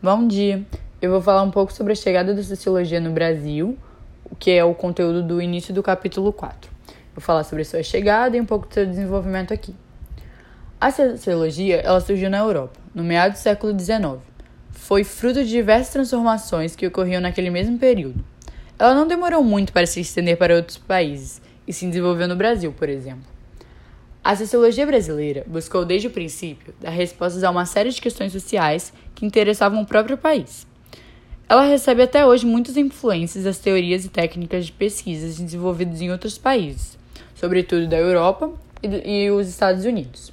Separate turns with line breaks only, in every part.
Bom dia! Eu vou falar um pouco sobre a chegada da sociologia no Brasil, que é o conteúdo do início do capítulo 4. Vou falar sobre sua chegada e um pouco do seu desenvolvimento aqui. A sociologia ela surgiu na Europa, no meado do século XIX. Foi fruto de diversas transformações que ocorriam naquele mesmo período. Ela não demorou muito para se estender para outros países e se desenvolveu no Brasil, por exemplo. A sociologia brasileira buscou desde o princípio dar respostas a uma série de questões sociais que interessavam o próprio país. Ela recebe até hoje muitas influências das teorias e técnicas de pesquisas desenvolvidas em outros países, sobretudo da Europa e, e os Estados Unidos.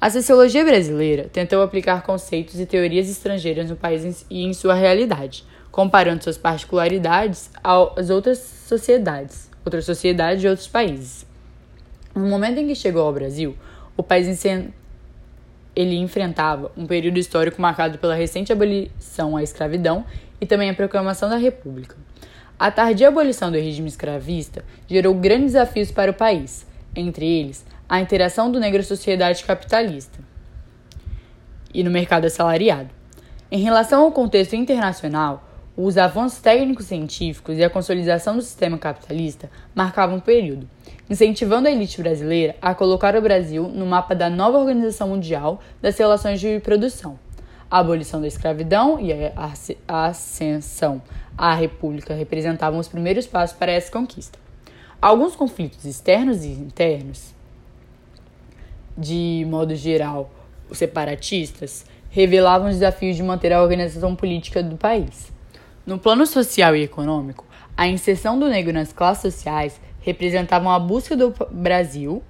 A sociologia brasileira tentou aplicar conceitos e teorias estrangeiras no país e em sua realidade, comparando suas particularidades às outras sociedades, outras sociedades de outros países. No momento em que chegou ao Brasil, o país ele enfrentava um período histórico marcado pela recente abolição à escravidão e também a proclamação da República. A tardia abolição do regime escravista gerou grandes desafios para o país, entre eles a interação do negro à sociedade capitalista e no mercado assalariado. Em relação ao contexto internacional, os avanços técnicos científicos e a consolidação do sistema capitalista marcavam um período, incentivando a elite brasileira a colocar o Brasil no mapa da nova Organização Mundial das Relações de Produção. A abolição da escravidão e a ascensão à República representavam os primeiros passos para essa conquista. Alguns conflitos externos e internos, de modo geral, separatistas, revelavam os desafios de manter a organização política do país. No plano social e econômico, a inserção do negro nas classes sociais representava a busca do Brasil,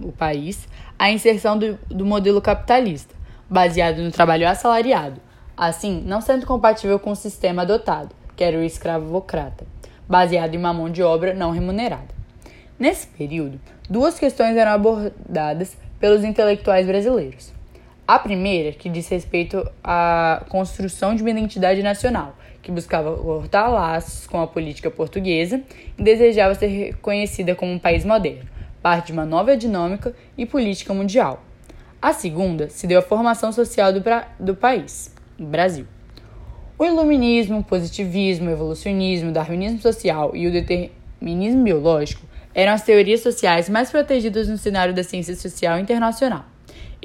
o país, a inserção do, do modelo capitalista, baseado no trabalho assalariado, assim não sendo compatível com o sistema adotado, que era o escravocrata, baseado em uma mão de obra não remunerada. Nesse período, duas questões eram abordadas pelos intelectuais brasileiros. A primeira, que diz respeito à construção de uma identidade nacional, que buscava cortar laços com a política portuguesa e desejava ser reconhecida como um país moderno, parte de uma nova dinâmica e política mundial. A segunda se deu à formação social do, do país, Brasil. O iluminismo, o positivismo, o evolucionismo, o darwinismo social e o determinismo biológico eram as teorias sociais mais protegidas no cenário da ciência social internacional.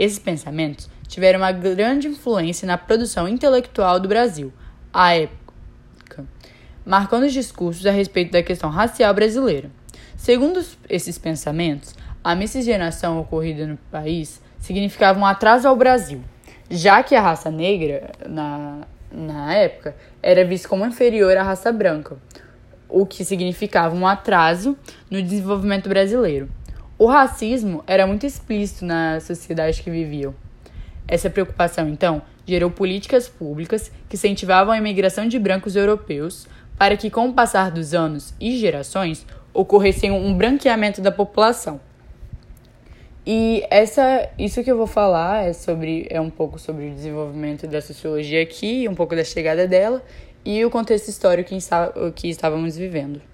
Esses pensamentos tiveram uma grande influência na produção intelectual do Brasil, à época marcando os discursos a respeito da questão racial brasileira. Segundo esses pensamentos, a miscigenação ocorrida no país significava um atraso ao Brasil, já que a raça negra, na, na época, era vista como inferior à raça branca, o que significava um atraso no desenvolvimento brasileiro. O racismo era muito explícito na sociedade que viviam. Essa preocupação, então, gerou políticas públicas que incentivavam a imigração de brancos europeus para que, com o passar dos anos e gerações, ocorresse um branqueamento da população. E essa, isso que eu vou falar é sobre é um pouco sobre o desenvolvimento da sociologia aqui, um pouco da chegada dela e o contexto histórico que, que estávamos vivendo.